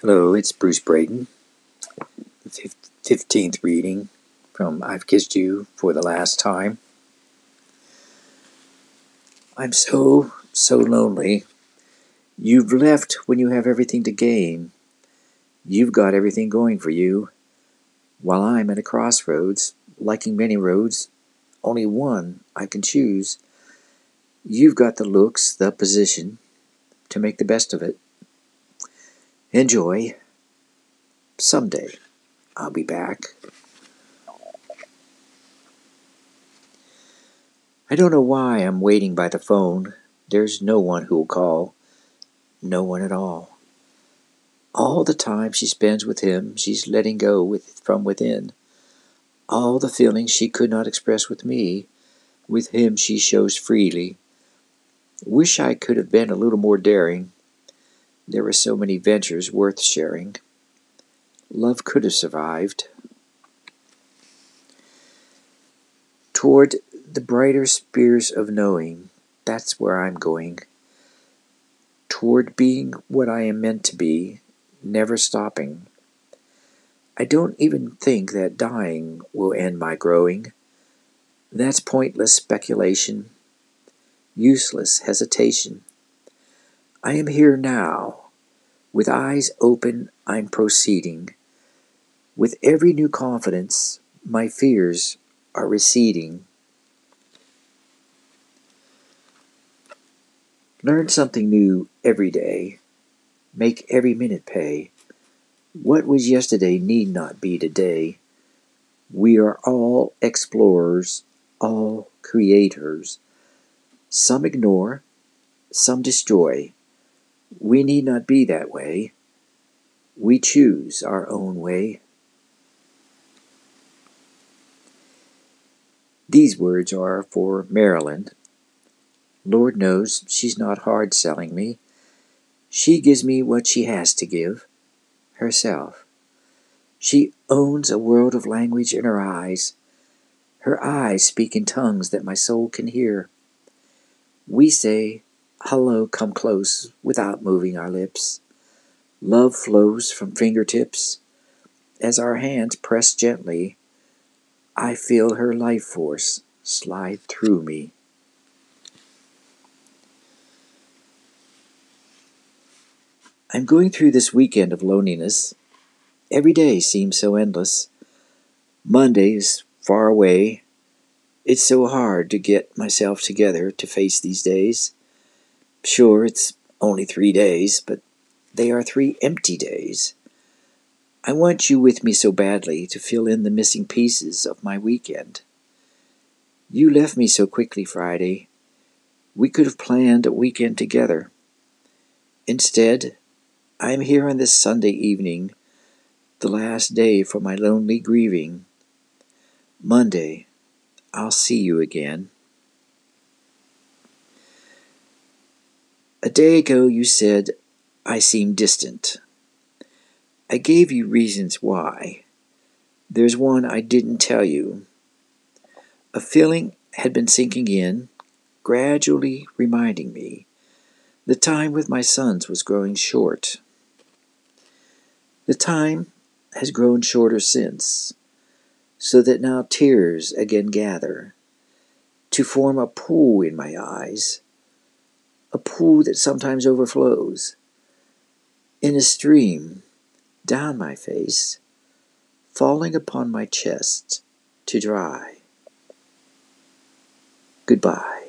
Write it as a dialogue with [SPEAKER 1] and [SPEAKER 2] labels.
[SPEAKER 1] Hello, it's Bruce Braden. The 15th reading from I've Kissed You for the Last Time. I'm so, so lonely. You've left when you have everything to gain. You've got everything going for you, while I'm at a crossroads, liking many roads, only one I can choose. You've got the looks, the position, to make the best of it. Enjoy. Someday I'll be back. I don't know why I'm waiting by the phone. There's no one who'll call. No one at all. All the time she spends with him, she's letting go with, from within. All the feelings she could not express with me, with him she shows freely. Wish I could have been a little more daring there were so many ventures worth sharing. Love could have survived. Toward the brighter spheres of knowing, that's where I'm going. Toward being what I am meant to be, never stopping. I don't even think that dying will end my growing. That's pointless speculation, useless hesitation. I am here now. With eyes open, I'm proceeding. With every new confidence, my fears are receding. Learn something new every day. Make every minute pay. What was yesterday need not be today. We are all explorers, all creators. Some ignore, some destroy. We need not be that way. We choose our own way. These words are for Marilyn. Lord knows she's not hard selling me. She gives me what she has to give herself. She owns a world of language in her eyes. Her eyes speak in tongues that my soul can hear. We say, Hello, come close without moving our lips. Love flows from fingertips. As our hands press gently, I feel her life force slide through me. I'm going through this weekend of loneliness. Every day seems so endless. Monday is far away. It's so hard to get myself together to face these days. Sure, it's only three days, but they are three empty days. I want you with me so badly to fill in the missing pieces of my weekend. You left me so quickly Friday. We could have planned a weekend together. Instead, I am here on this Sunday evening, the last day for my lonely grieving. Monday, I'll see you again. A day ago you said I seem distant. I gave you reasons why. There's one I didn't tell you. A feeling had been sinking in, gradually reminding me. The time with my sons was growing short. The time has grown shorter since, so that now tears again gather to form a pool in my eyes a pool that sometimes overflows, in a stream down my face, falling upon my chest to dry. Goodbye.